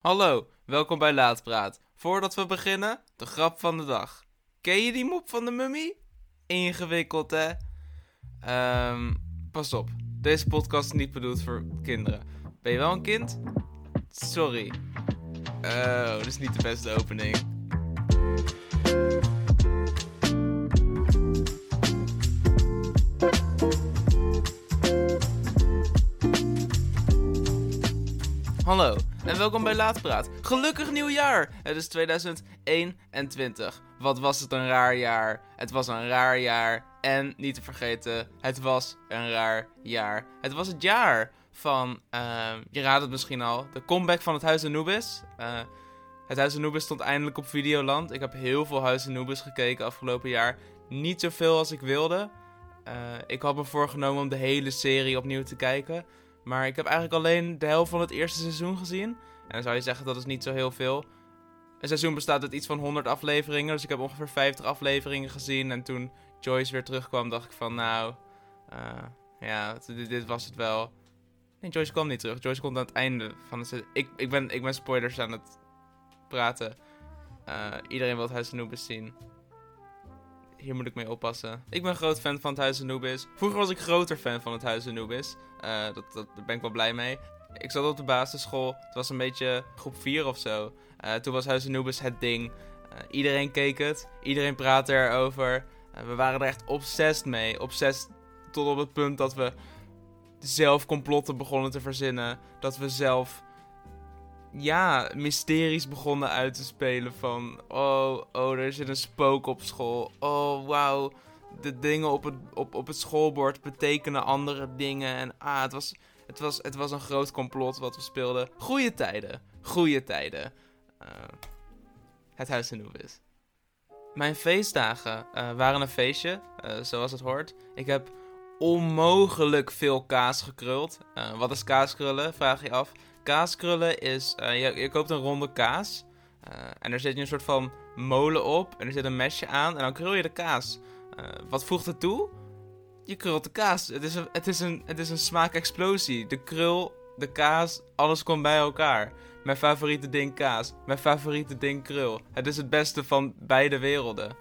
Hallo, welkom bij Laatpraat. Voordat we beginnen, de grap van de dag. Ken je die mop van de mummy? Ingewikkeld, hè? Ehm, pas op, deze podcast is niet bedoeld voor kinderen. Ben je wel een kind? Sorry. Oh, dit is niet de beste opening. Hallo en welkom bij Laatpraat. Gelukkig nieuwjaar! Het is 2021. Wat was het een raar jaar? Het was een raar jaar. En niet te vergeten, het was een raar jaar. Het was het jaar van, ehm, je raadt het misschien al, de comeback van het Huis Anubis. Uh, het Huis Anubis stond eindelijk op Videoland. Ik heb heel veel Huis Anubis gekeken afgelopen jaar. Niet zoveel als ik wilde. Uh, ik had me voorgenomen om de hele serie opnieuw te kijken. Maar ik heb eigenlijk alleen de helft van het eerste seizoen gezien. En dan zou je zeggen dat is niet zo heel veel. Een seizoen bestaat uit iets van 100 afleveringen. Dus ik heb ongeveer 50 afleveringen gezien. En toen Joyce weer terugkwam, dacht ik van nou. Uh, ja, dit, dit, was het wel. Nee, Joyce kwam niet terug. Joyce komt aan het einde van het seizoen. Ik, ik, ben, ik ben spoilers aan het praten. Uh, iedereen wil het Huis Anubis zien hier moet ik mee oppassen. Ik ben groot fan van het Huis Anubis. Vroeger was ik groter fan van het Huis Anubis. Uh, dat, dat, daar ben ik wel blij mee. Ik zat op de basisschool. Het was een beetje groep 4 of zo. Uh, toen was Huis Anubis het ding. Uh, iedereen keek het. Iedereen praatte erover. we waren er echt obsessed mee. Obsessed tot op het punt dat we zelf complotten begonnen te verzinnen. Dat we zelf ja, mysteries begonnen uit te spelen van... Oh, oh, er zit een spook op school. Oh, wauw. De dingen op het, op, op het schoolbord betekenen andere dingen. En ah, het was, het, was, het was een groot complot wat we speelden. Goeie tijden. Goeie tijden. Uh, het Huis Noevis. Mijn feestdagen uh, waren een feestje, uh, zoals het hoort. Ik heb onmogelijk veel kaas gekruld. wat is kaas krullen, vraag je af. Kaaskrullen is, je, je, koopt een ronde kaas. En er zit een soort van molen op. En er zit een mesje aan. En dan krul je de kaas. Uh, wat voegt het toe? Je krult de kaas. Het is een, het is een, het is een smaakexplosie. De krul, de kaas, alles komt bij elkaar. Mijn favoriete ding kaas. Mijn favoriete ding krul. Het is het beste van beide werelden.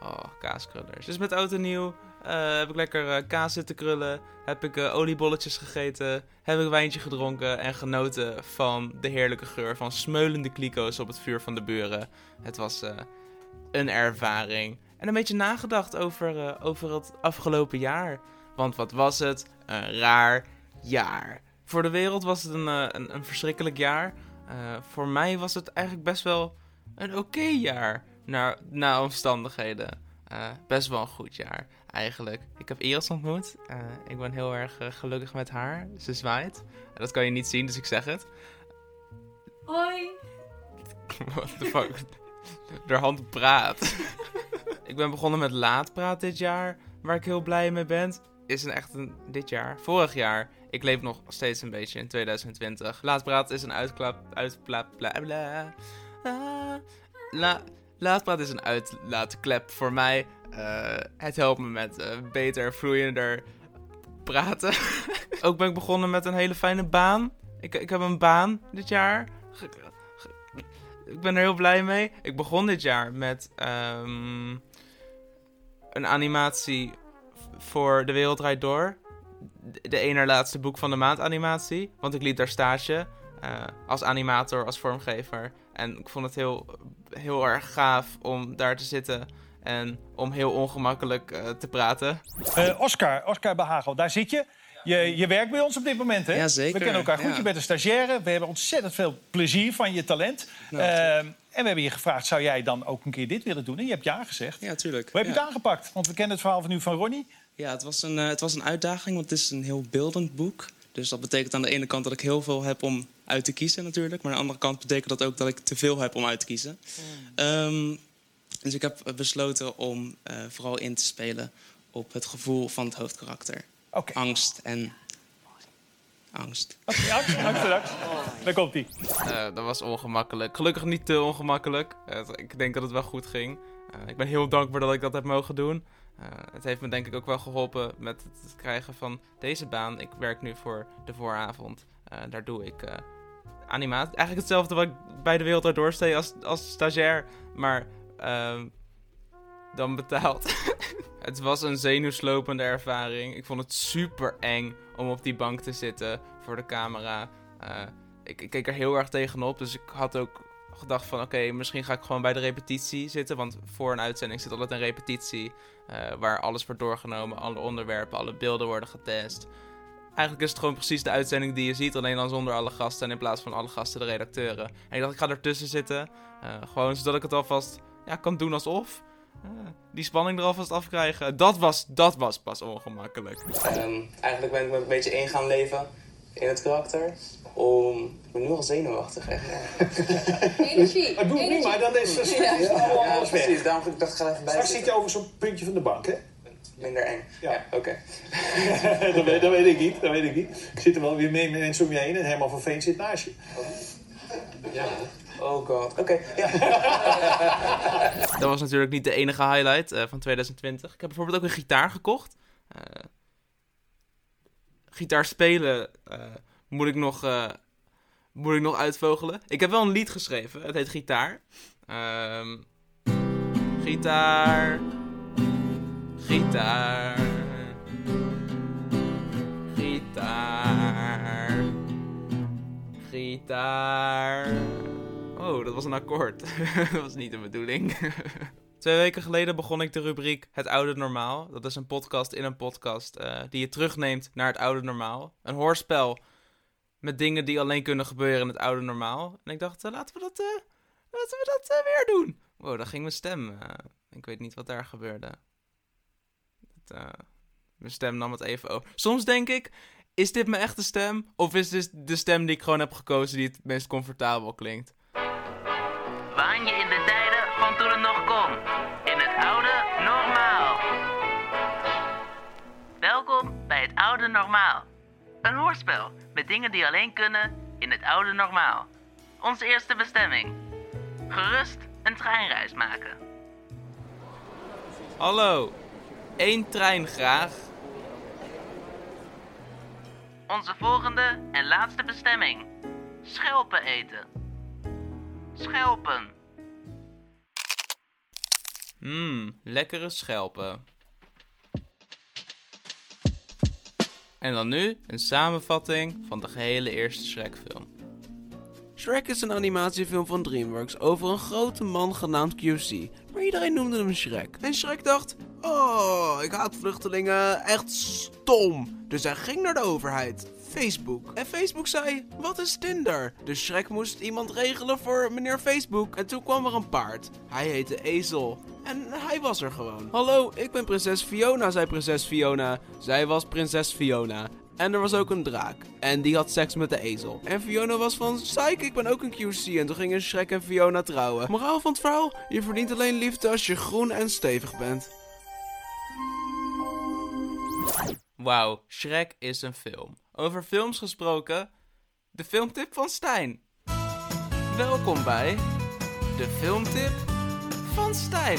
Oh, kaaskrullers. Dus met oud en nieuw uh, heb ik lekker uh, kaas zitten krullen. Heb ik oliebolletjes gegeten. Heb ik wijntje gedronken. En genoten van de heerlijke geur van smeulende kliko's op het vuur van de buren. Het was een ervaring. En een beetje nagedacht over, over het afgelopen jaar. Want wat was het? Een raar jaar. Voor de wereld was het een, een, een verschrikkelijk jaar. voor mij was het eigenlijk best wel een oké okay jaar. Naar, naar omstandigheden. best wel een goed jaar eigenlijk. Ik heb Iris ontmoet. Ik ben heel erg gelukkig met haar. Ze zwaait. Dat kan je niet zien, dus ik zeg het. Hoi. What the fuck? De hand praat. ik ben begonnen met laatpraat dit jaar. Waar ik heel blij mee ben. Is een echt een, dit jaar. Vorig jaar. Ik leef nog steeds een beetje in 2020. Laatpraat is een uitklap. Uitpla, bla bla. Ah, la, laatpraat is een uitlaatklep voor mij. Uh, het helpt me met uh, beter, vloeiender praten. ook ben ik begonnen met een hele fijne baan. Ik, ik heb een baan dit jaar. Ik ben er heel blij mee. Ik begon dit jaar met um, een animatie voor De Wereld Draait Door. De ene laatste boek van de maand animatie. Want ik liep daar stage. Uh, als animator, als vormgever. En ik vond het heel, heel erg gaaf om daar te zitten en om heel ongemakkelijk uh, te praten. Uh, Oscar, Oscar Behagel, daar zit je. Je, je werkt bij ons op dit moment, hè? Ja, zeker. We kennen elkaar goed. Ja. Je bent een stagiaire. We hebben ontzettend veel plezier van je talent. Nou, en we hebben je gevraagd, zou jij dan ook een keer dit willen doen? En je hebt ja gezegd. Ja, tuurlijk. Hoe heb je ja. het aangepakt? Want we kennen het verhaal van nu van Ronnie. Ja, het was, een, uh, het was een uitdaging, want het is een heel beeldend boek. Dus dat betekent aan de ene kant dat ik heel veel heb om uit te kiezen natuurlijk. Maar aan de andere kant betekent dat ook dat ik te veel heb om uit te kiezen. Mm. Um, dus ik heb besloten om uh, vooral in te spelen op het gevoel van het hoofdkarakter. Okay. Angst en angst. Angst, angst, angst. Daar komt hij. Uh, dat was ongemakkelijk. Gelukkig niet te ongemakkelijk. Uh, ik denk dat het wel goed ging. ik ben heel dankbaar dat ik dat heb mogen doen. het heeft me denk ik ook wel geholpen met het krijgen van deze baan. Ik werk nu voor de vooravond. daar doe ik animatie. Eigenlijk hetzelfde wat ik bij de wereld Door als, als stagiair, maar ehm, dan betaald. het was een zenuwslopende ervaring. Ik vond het super eng om op die bank te zitten voor de camera. Eh, ik, ik keek er heel erg tegenop, dus ik had ook gedacht van... oké, misschien ga ik gewoon bij de repetitie zitten. Want voor een uitzending zit altijd een repetitie... eh, waar alles wordt doorgenomen, alle onderwerpen, alle beelden worden getest. Eigenlijk is het gewoon precies de uitzending die je ziet... alleen dan zonder alle gasten en in plaats van alle gasten de redacteuren. En ik dacht, ik ga ertussen zitten. eh, gewoon zodat ik het alvast ja, kan doen alsof... Eh, die spanning er alvast afkrijgen. Dat was, dat was pas ongemakkelijk. Ehm, eigenlijk ben ik me een beetje in gaan leven in het karakter. Om... Ik ben nu al zenuwachtig, echt. Energie. Maar doe het nu Energie. maar, dan is, is, Ja. Ja, alles weg. precies. Daarom dacht ik, ga even bij Straks zit je over zo'n puntje van de bank, hè? Minder eng. Ja. Ja, oké. dat, weet, dat weet ik niet, dat weet ik niet. Ik zit er wel weer mee mensen om je heen en Herman van Veen zit naast je. Oh god. Oké, ja. Dat was natuurlijk niet de enige highlight eh, van 2020. Ik heb bijvoorbeeld ook een gitaar gekocht. Eh, gitaar spelen eh, moet, ik nog, eh, moet ik nog uitvogelen. Ik heb wel een lied geschreven. Het heet Gitaar. Ehm, gitaar. Gitaar. Gitaar. Oh, dat was een akkoord. dat was niet de bedoeling. Twee weken geleden begon ik de rubriek Het Oude Normaal. Dat is een podcast in een podcast eh, die je terugneemt naar het oude normaal. Een hoorspel met dingen die alleen kunnen gebeuren in het oude normaal. En ik dacht, eh, laten we dat, eh, laten we dat weer doen. Wow, daar ging mijn stem. ik weet niet wat daar gebeurde. Mijn stem nam het even over. Soms denk ik, is dit mijn echte stem? Of is dit de stem die ik gewoon heb gekozen die het meest comfortabel klinkt? Waan je in de tijden van toen het nog kon. In het oude normaal. Welkom bij het oude normaal. Een hoorspel met dingen die alleen kunnen in het oude normaal. Onze eerste bestemming. Gerust een treinreis maken. Hallo, één trein graag. Onze volgende en laatste bestemming. Schelpen eten. Schelpen. Mmm, lekkere schelpen. En dan nu een samenvatting van de gehele eerste Shrek-film. Shrek is een animatiefilm van DreamWorks over een grote man genaamd QC, maar iedereen noemde hem Shrek. En Shrek dacht, oh, ik haat vluchtelingen, echt stom. Dus hij ging naar de overheid, Facebook. En Facebook zei, wat is Tinder? Dus Shrek moest iemand regelen voor meneer Facebook. En toen kwam er een paard. Hij heette Ezel. En hij was er gewoon. Hallo, ik ben prinses Fiona, zei prinses Fiona. Zij was prinses Fiona. En er was ook een draak. En die had seks met de ezel. En Fiona was van, psych, ik ben ook een QC. En toen gingen Shrek en Fiona trouwen. Moraal van het verhaal, je verdient alleen liefde als je groen en stevig bent. Wauw, Shrek is een film. Over films gesproken, de filmtip van Stijn. Welkom bij de filmtip van Stijn.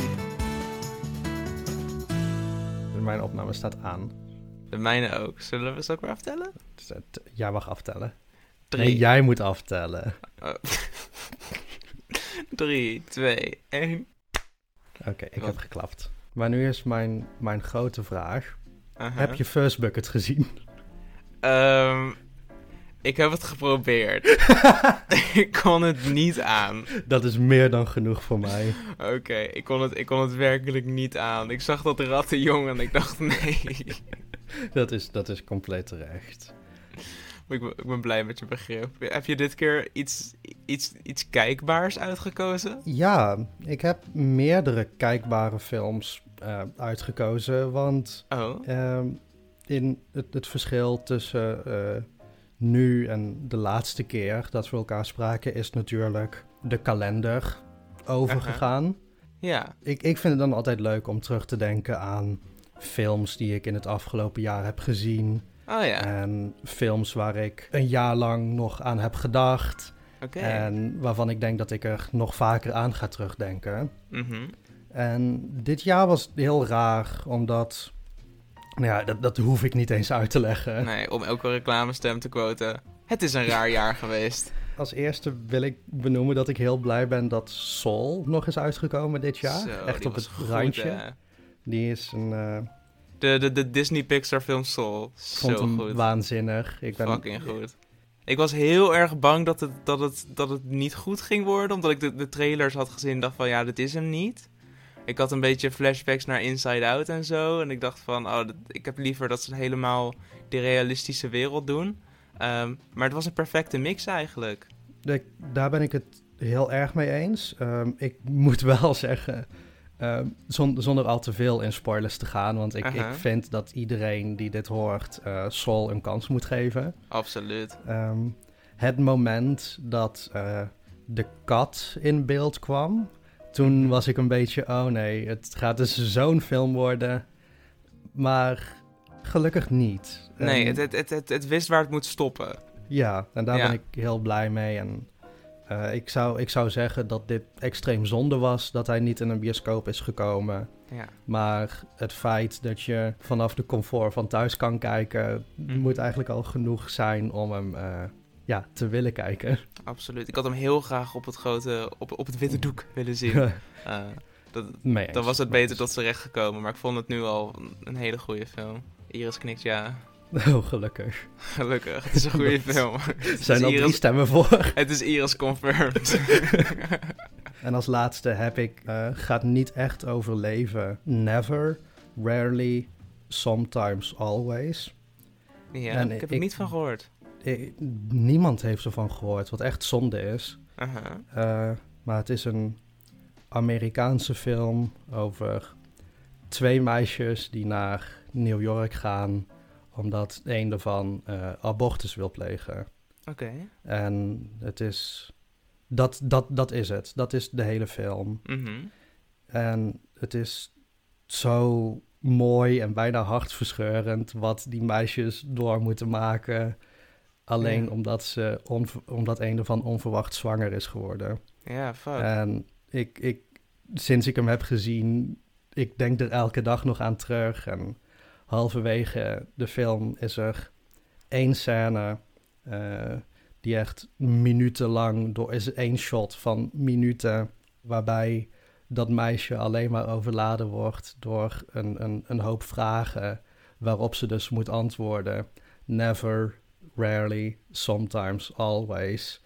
Mijn opname staat aan. De mijne ook. Zullen we ze ook weer aftellen? Dus het- jij mag aftellen. Drie. Nee, jij moet aftellen. Oh. Drie, twee, één. Oké, ik Wat? heb geklapt. Maar nu is mijn, mijn grote vraag. Aha. Heb je First Bucket gezien? Ehm, ik heb het geprobeerd. ik kon het niet aan. Dat is meer dan genoeg voor mij. Oké, ik, kon het, ik kon het werkelijk niet aan. Ik zag dat rattenjong en ik dacht nee. Dat is, dat is compleet terecht. Ik, ben- ik ben blij met je begrip. Heb je dit keer iets, iets, iets kijkbaars uitgekozen? Ja, ik heb meerdere kijkbare films eh, uitgekozen. Want Oh, ehm, in het, het verschil tussen eh, nu en de laatste keer dat we elkaar spraken, is natuurlijk de kalender overgegaan. ja. Ik, ik vind het dan altijd leuk om terug te denken aan films die ik in het afgelopen jaar heb gezien. Oh ja, En films waar ik een jaar lang nog aan heb gedacht. En waarvan ik denk dat ik er nog vaker aan ga terugdenken. Mhm. En dit jaar was heel raar, omdat... Nou ja, dat, dat hoef ik niet eens uit te leggen. Nee, om elke reclamestem te quoten. Het is een raar jaar geweest. als eerste wil ik benoemen dat ik heel blij ben dat Soul nog is uitgekomen dit jaar. Zo, Echt op het goed, randje. hè. Die is een... eh, De, de, de Disney Pixar film Soul. vond Zo goed. waanzinnig. Ik ben, Fucking goed. Ik was heel erg bang dat het, dat het, dat het niet goed ging worden. Omdat ik de, de trailers had gezien en dacht van ja, dit is hem niet. Ik had een beetje flashbacks naar Inside Out en zo. En ik dacht van, oh, dat- ik heb liever dat ze helemaal die realistische wereld doen. Ehm, maar het was een perfecte mix eigenlijk. daar ben ik het heel erg mee eens. Ehm, ik moet wel zeggen, ehm, zon- zonder al te veel in spoilers te gaan, want ik, ik vind dat iedereen die dit hoort eh Soul een kans moet geven. Absoluut. Het moment dat eh, de kat in beeld kwam, toen was ik een beetje, oh nee, het gaat dus zo'n film worden. Maar gelukkig niet. Nee, het, het, het, het, wist waar het moet stoppen. ja, en daar ben ik heel blij mee. En eh, ik, zou, ik zou zeggen dat dit extreem zonde was dat hij niet in een bioscoop is gekomen. Ja. Maar het feit dat je vanaf de comfort van thuis kan kijken, Mhm. moet eigenlijk al genoeg zijn om hem eh, ja, te willen kijken. Absoluut. Ik had hem heel graag op het grote, op, op het witte doek willen zien. Eh, dat, dan was het beter tot zijn recht gekomen. Maar ik vond het nu al een- hele goede film. Iris knikt ja. Oh, gelukkig. Gelukkig. Het is een goede film. Er zijn al drie Iris- stemmen voor. Het is Iris confirmed. En als laatste heb ik, eh, gaat niet echt overleven. Never, rarely, sometimes, always. ja, En ik heb ik- er niet van gehoord. Niemand heeft ervan gehoord, wat echt zonde is. Eh, maar het is een Amerikaanse film over twee meisjes die naar New York gaan omdat een daarvan eh, abortus wil plegen. Oké. En het is. Dat, dat, dat is het. Dat is de hele film. Mhm. En het is zo mooi en bijna hartverscheurend wat die meisjes door moeten maken. Alleen Ja. omdat, ze omdat een ervan onverwacht zwanger is geworden. Ja, fuck. En ik, ik, sinds ik hem heb gezien, ik denk er elke dag nog aan terug. En halverwege de film is er één scène eh, die echt minutenlang door is één shot van minuten waarbij dat meisje alleen maar overladen wordt door een, een, een hoop vragen waarop ze dus moet antwoorden. Never, rarely, sometimes, always.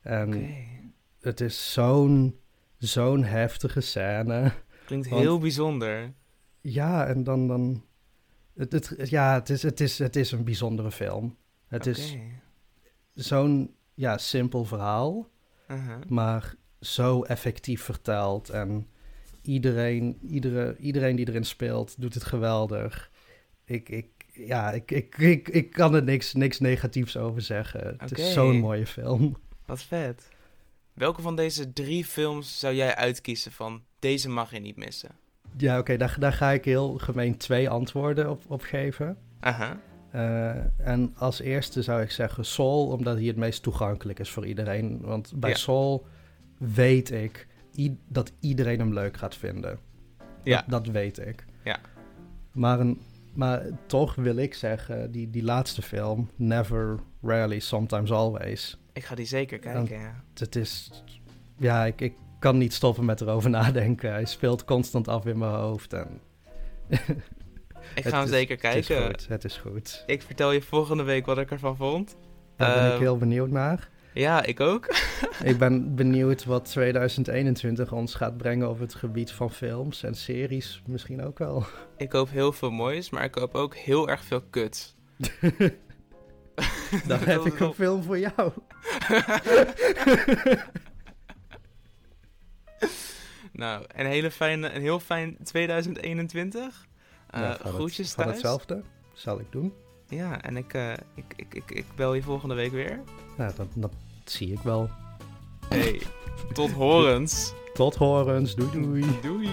En het is zo'n zo'n heftige scène. Klinkt want- heel bijzonder. Ja, en dan... dan het, het, ja, het is, het, is, het is een bijzondere film. Het is zo'n ja, simpel verhaal, Aha. maar zo effectief verteld. En iedereen, iedere, iedereen die erin speelt, doet het geweldig. Ik, ik, ja, ik, ik, ik, ik kan er niks, niks negatiefs over zeggen. Het is zo'n mooie film. Wat vet. Welke van deze drie films zou jij uitkiezen van deze mag je niet missen? Ja, oké, daar, daar ga ik heel gemeen twee antwoorden op, op geven. Aha. Eh, en als eerste zou ik zeggen Soul, omdat hij het meest toegankelijk is voor iedereen. Want bij Ja. Soul weet ik dat iedereen hem leuk gaat vinden. Ja. Dat, dat weet ik. Ja. Maar, een, maar toch wil ik zeggen, die, die laatste film, Never, Rarely, Sometimes, Always. Ik ga die zeker kijken, ja. Het is, ja, ik, ik kan niet stoppen met erover nadenken. Hij speelt constant af in mijn hoofd. En Ik ga hem is- zeker het is kijken. goed, het is goed. Ik vertel je volgende week wat ik ervan vond. Daar ben ik Ehm, heel benieuwd naar. Ja, ik ook. Ik ben benieuwd wat 2021 ons gaat brengen op het gebied van films en series misschien ook wel. Ik hoop heel veel moois, maar ik hoop ook heel erg veel kuts. Dan heb ik een film voor jou. Nou, een, hele fijne, een heel fijn 2021. Eh Ja, van het- groetjes Van thuis. hetzelfde, zal ik doen. Ja, en ik, eh, ik, ik, ik, ik bel je volgende week weer. Nou, dat, dat zie ik wel. Hey, tot horens. Tot horens, doei doei. Doei.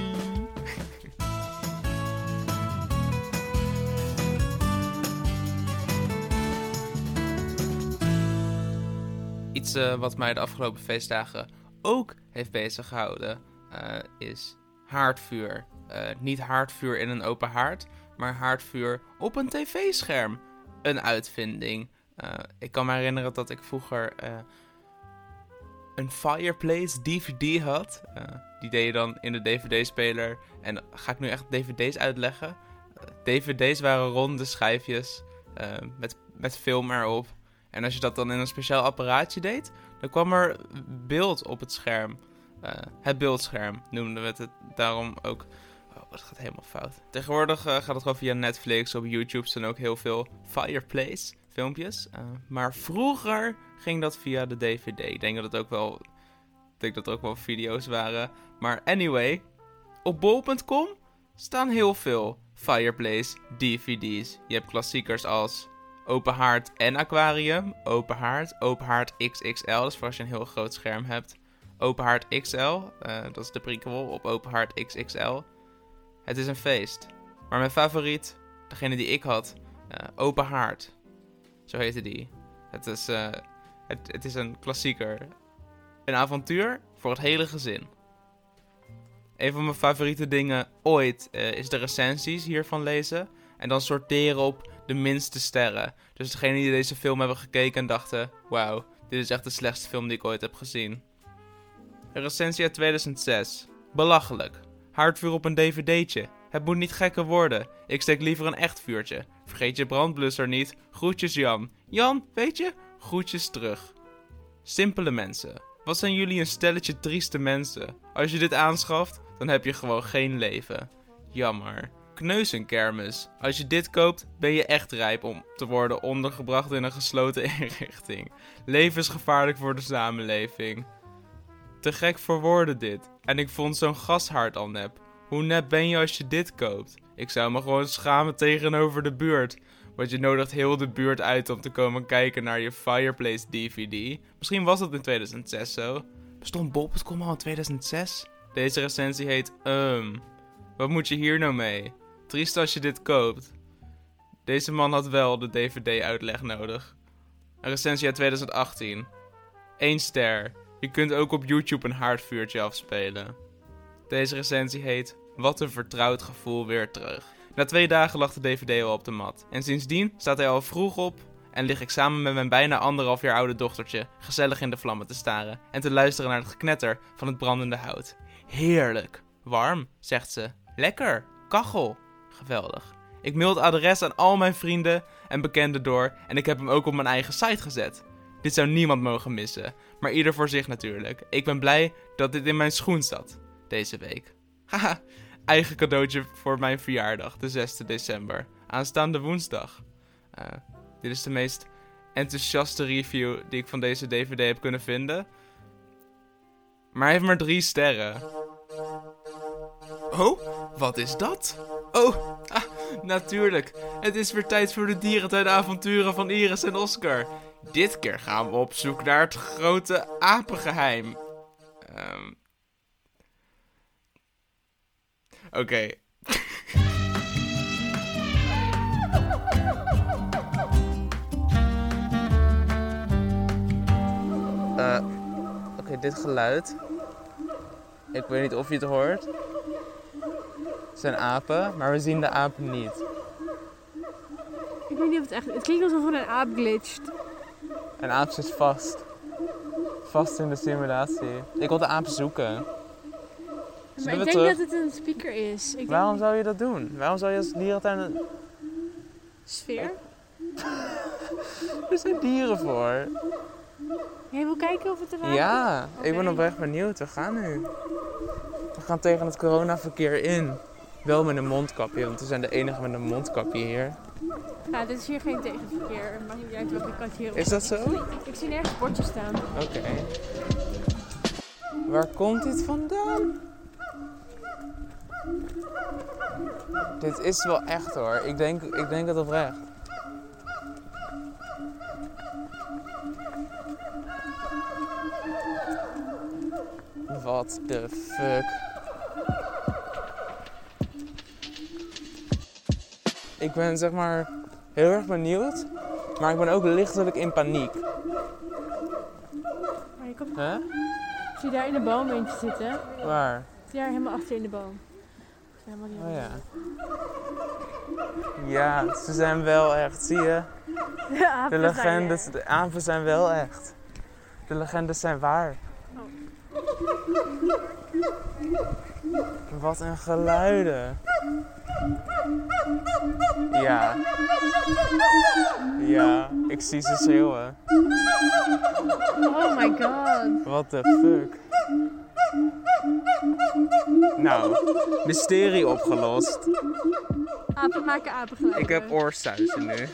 Iets eh, wat mij de afgelopen feestdagen ook heeft bezig gehouden eh, is haardvuur. Eh, niet haardvuur in een open haard, maar haardvuur op een tv-scherm. Een uitvinding. Eh, ik kan me herinneren dat ik vroeger eh, een Fireplace DVD had. Eh, die deed je dan in de DVD-speler. En ga ik nu echt DVD's uitleggen? DVD's waren ronde schijfjes met, met film erop. En als je dat dan in een speciaal apparaatje deed, dan kwam er beeld op het scherm. Het beeldscherm noemden we het daarom ook. Dat gaat helemaal fout. Tegenwoordig eh, gaat het gewoon via Netflix. Op YouTube zijn ook heel veel Fireplace filmpjes. Eh, maar vroeger ging dat via de DVD. Ik denk dat het ook wel, ik denk dat er ook wel video's waren. Maar anyway, op bol.com staan heel veel Fireplace DVD's. Je hebt klassiekers als Open Haard en Aquarium. Open Haard, Open Haard XXL, is voor als je een heel groot scherm hebt. Open Haard XL, eh, dat is de prequel op Open Haard XXL. Het is een feest. Maar mijn favoriet, degene die ik had, eh, Open Haard. Zo heette die. Het is, eh, het, het is een klassieker. Een avontuur voor het hele gezin. Een van mijn favoriete dingen ooit eh, is de recensies hiervan lezen. En dan sorteren op de minste sterren. Dus degenen die deze film hebben gekeken en dachten... Wauw, dit is echt de slechtste film die ik ooit heb gezien. Een recensie uit 2006. Belachelijk. Haardvuur op een dvd'tje. Het moet niet gekker worden. Ik steek liever een echt vuurtje. Vergeet je brandblusser niet. Groetjes Jan. Jan, weet je? Groetjes terug. Simpele mensen. Wat zijn jullie een stelletje trieste mensen? Als je dit aanschaft, dan heb je gewoon geen leven. Jammer. Kneuzenkermis. Als je dit koopt, ben je echt rijp om te worden ondergebracht in een gesloten inrichting. Levensgevaarlijk voor de samenleving. Te gek voor woorden dit. En ik vond zo'n gashard al nep. Hoe nep ben je als je dit koopt? Ik zou me gewoon schamen tegenover de buurt. Want je nodigt heel de buurt uit om te komen kijken naar je Fireplace DVD. Misschien was dat in 2006 zo. Bestond bol.com al in 2006? Deze recensie heet Um. Wat moet je hier nou mee? Triest als je dit koopt. Deze man had wel de DVD-uitleg nodig. Een recensie uit 2018. 1 ster. Je kunt ook op YouTube een haardvuurtje afspelen. Deze recensie heet Wat een vertrouwd gevoel weer terug. Na twee dagen lag de DVD al op de mat. En sindsdien staat hij al vroeg op en lig ik samen met mijn bijna anderhalf jaar oude dochtertje gezellig in de vlammen te staren en te luisteren naar het geknetter van het brandende hout. Heerlijk. Warm, zegt ze. Lekker. Kachel. Geweldig. Ik mail adres aan al mijn vrienden en bekenden door en ik heb hem ook op mijn eigen site gezet. Dit zou niemand mogen missen, maar ieder voor zich natuurlijk. Ik ben blij dat dit in mijn schoen zat, deze week. Haha, eigen cadeautje voor mijn verjaardag, de 6e december. Aanstaande woensdag. Eh, dit is de meest enthousiaste review die ik van deze DVD heb kunnen vinden. Maar hij heeft maar drie sterren. Oh, wat is dat? Oh, ah, natuurlijk. Het is weer tijd voor de dierentuinavonturen van Iris en Oscar. Dit keer gaan we op zoek naar het grote apengeheim. Ehm. Oké. Eh, Oké, dit geluid. Ik weet niet of je het hoort. Het zijn apen, maar we zien de apen niet. Ik weet niet of het echt... Het klinkt alsof er een aap glitcht. Een aap zit vast. Vast in de simulatie. Ik wil de aap zoeken. Maar ik denk terug? dat het een speaker is. Ik denk Waarom zou je dat doen? Waarom zou je als dierentuin... een- Sfeer. Er zijn dieren voor. Jij wil kijken of het er Ja, ik ben oprecht benieuwd. We gaan nu. We gaan tegen het coronaverkeer in. Wel met een mondkapje, want we zijn de enige met een mondkapje hier. Ja, dit is hier geen tegenverkeer. Maakt niet uit welke kant hier op Is dat zo? Oké. Ik zie nergens bordjes staan. Waar komt dit vandaan? Dit is wel echt hoor. Ik denk, ik denk het oprecht. What the fuck? Ik ben zeg maar heel erg benieuwd, maar ik ben ook lichtelijk in paniek. Maar je komt... Zie daar in de boom eentje zitten? Waar? Daar helemaal achter in de boom. Helemaal niet Oh ja. Ja, ze zijn wel echt, zie je? De De legendes, de apen zijn wel echt. De legendes zijn waar. Wat een geluiden. Ja. Ja, ik zie ze schreeuwen. Oh my god. What the fuck? Nou, mysterie opgelost. Apen maken apengeluiden. Ik heb oorsuizen nu.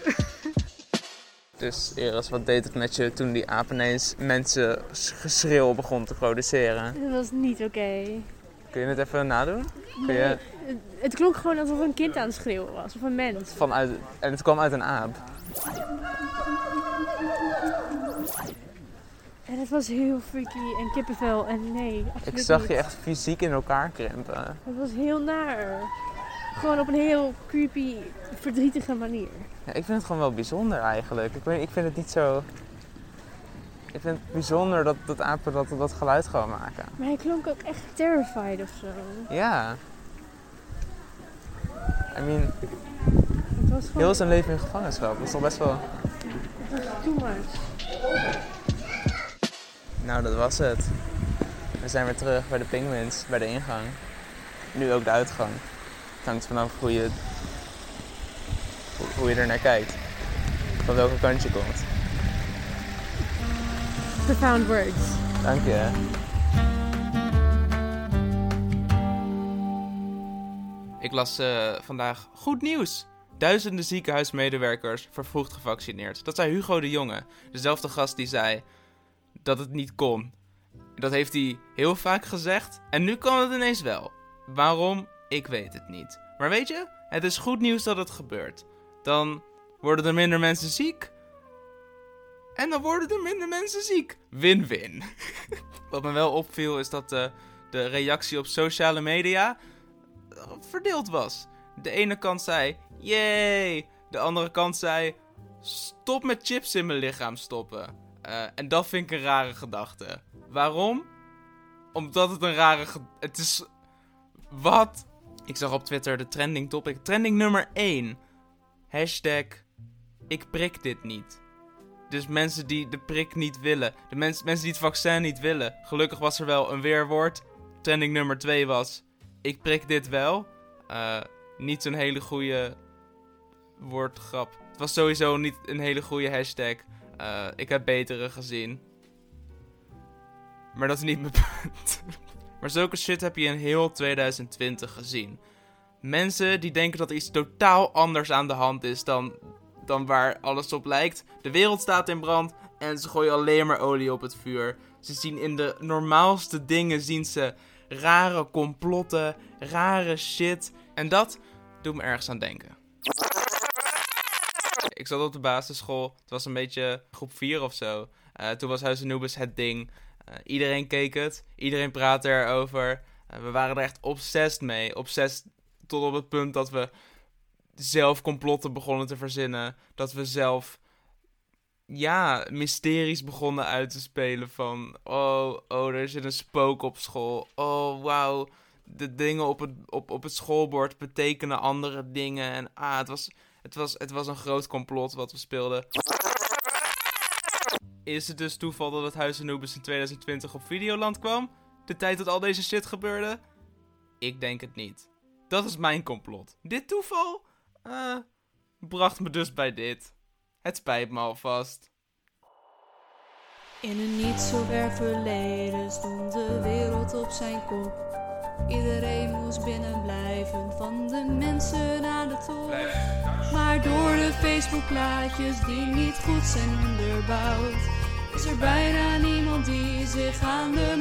Dus Iris, wat deed het met je toen die aap ineens mensen geschreeuw begon te produceren? Dat was niet oké. Kun je het even nadoen? Kun je Het, het klonk gewoon alsof een kind aan het schreeuwen was. Of een mens. vanuit, en het kwam uit een aap. En het was heel freaky en kippenvel. En nee, absoluut Ik zag niet. je echt fysiek in elkaar krimpen. Het was heel naar. Gewoon op een heel creepy, verdrietige manier. Ja, ik vind het gewoon wel bijzonder eigenlijk. Ik, weet, ik vind het niet zo... Ik vind het bijzonder dat, dat apen dat, dat geluid gewoon maken. Maar hij klonk ook echt terrified of zo. Ja. I mean, Het was gewoon heel zijn leven in gevangenschap. Dat is toch best wel... too much. Nou, dat was het. We zijn weer terug bij de penguins, bij de ingang. Nu ook de uitgang. Het hangt vanaf hoe je, hoe je er naar kijkt. Van welke kant je komt. Profound words. Dank je. Ik las eh, vandaag goed nieuws. Duizenden ziekenhuismedewerkers vervroegd gevaccineerd. Dat zei Hugo de Jonge, dezelfde gast die zei dat het niet kon. Dat heeft hij heel vaak gezegd en nu kan het ineens wel. Waarom? Ik weet het niet. Maar weet je, het is goed nieuws dat het gebeurt. Dan worden er minder mensen ziek. En dan worden er minder mensen ziek. Win-win. Wat me wel opviel is dat de, de reactie op sociale media eh, verdeeld was. De ene kant zei, yay. De andere kant zei, stop met chips in mijn lichaam stoppen. Eh, en dat vind ik een rare gedachte. Waarom? Omdat het een rare... Het is... Wat? Ik zag op Twitter de trending topic. Trending nummer 1. Hashtag... Ik prik dit niet. Dus mensen die de prik niet willen. De mens, mensen die het vaccin niet willen. Gelukkig was er wel een weerwoord. Trending nummer 2 was... Ik prik dit wel. Eh, niet zo'n hele goede woordgrap. Het was sowieso niet een hele goede hashtag. Eh, ik heb betere gezien. Maar dat is niet mijn punt. maar zulke shit heb je in heel 2020 gezien. Mensen die denken dat er iets totaal anders aan de hand is dan, dan waar alles op lijkt. De wereld staat in brand en ze gooien alleen maar olie op het vuur. Ze zien in de normaalste dingen zien ze rare complotten, rare shit. En dat doet me ergens aan denken. Ik zat op de basisschool. Het was een beetje groep 4 of zo. Eh, toen was Huis Anubis het ding. Eh, iedereen keek het. Iedereen praatte erover. Eh, we waren er echt obsessed mee. Obsessed tot op het punt dat we zelf complotten begonnen te verzinnen. Dat we zelf, ja, mysteries begonnen uit te spelen van... Oh, oh, er zit een spook op school. Oh, wauw. De dingen op het, op, op het schoolbord betekenen andere dingen. En ah, het was, het, was, het was een groot complot wat we speelden. Is het dus toeval dat het Huis Anubis in 2020 op Videoland kwam? De tijd dat al deze shit gebeurde? Ik denk het niet. Dat is mijn complot. Dit toeval? Eh, bracht me dus bij dit. Het spijt me alvast. In een niet zo ver verleden stond de wereld op zijn kop. Iedereen moest binnen blijven, van de mensen aan de top. Maar door de Facebookplaatjes die niet goed zijn onderbouwd, is er bijna niemand die zich aan de.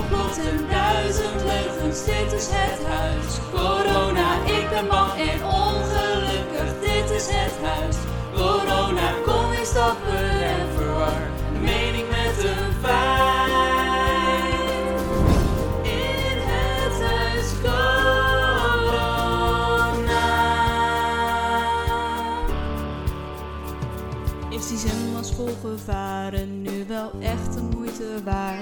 Eén complot en duizend leugens, dit is het huis. Corona, ik ben bang en ongelukkig, dit is het huis. Corona, kom in stappen en verwar de mening met een feit. In het huis corona. Is die zenderschoolgevaren nu wel echt de moeite waard?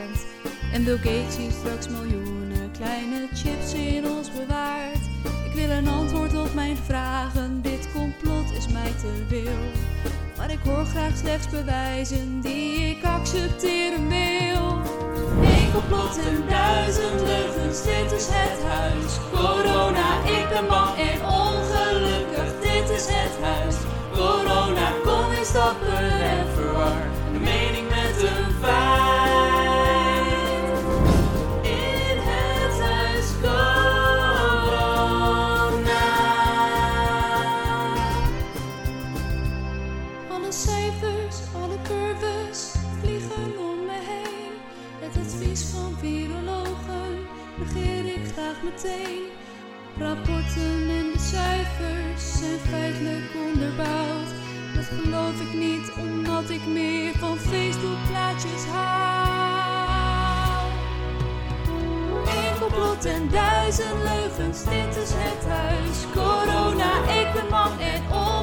Bill straks miljoenen kleine chips in ons bewaart? Ik wil een antwoord op mijn vragen, dit complot is mij te wil. Maar ik hoor graag slechts bewijzen die ik accepteren wil. Eén complot en duizend leugens, dit is het huis. Meteen. Rapporten en de cijfers zijn feitelijk onderbouwd. Dat geloof ik niet omdat ik meer van Facebook plaatjes hou. Eén complot en duizend leugens, dit is het huis. Corona, ik ben bang en ongelukkig,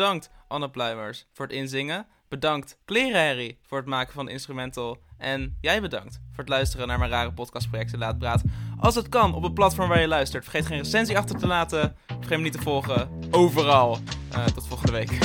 Bedankt Anne Pluimers voor het inzingen. Bedankt Klerenherrie voor het maken van de instrumental. En jij bedankt voor het luisteren naar mijn rare podcastproject De Laat Praat. Als het kan op het platform waar je luistert. Vergeet geen recensie achter te laten. Vergeet me niet te volgen. Overal. Eh, tot volgende week.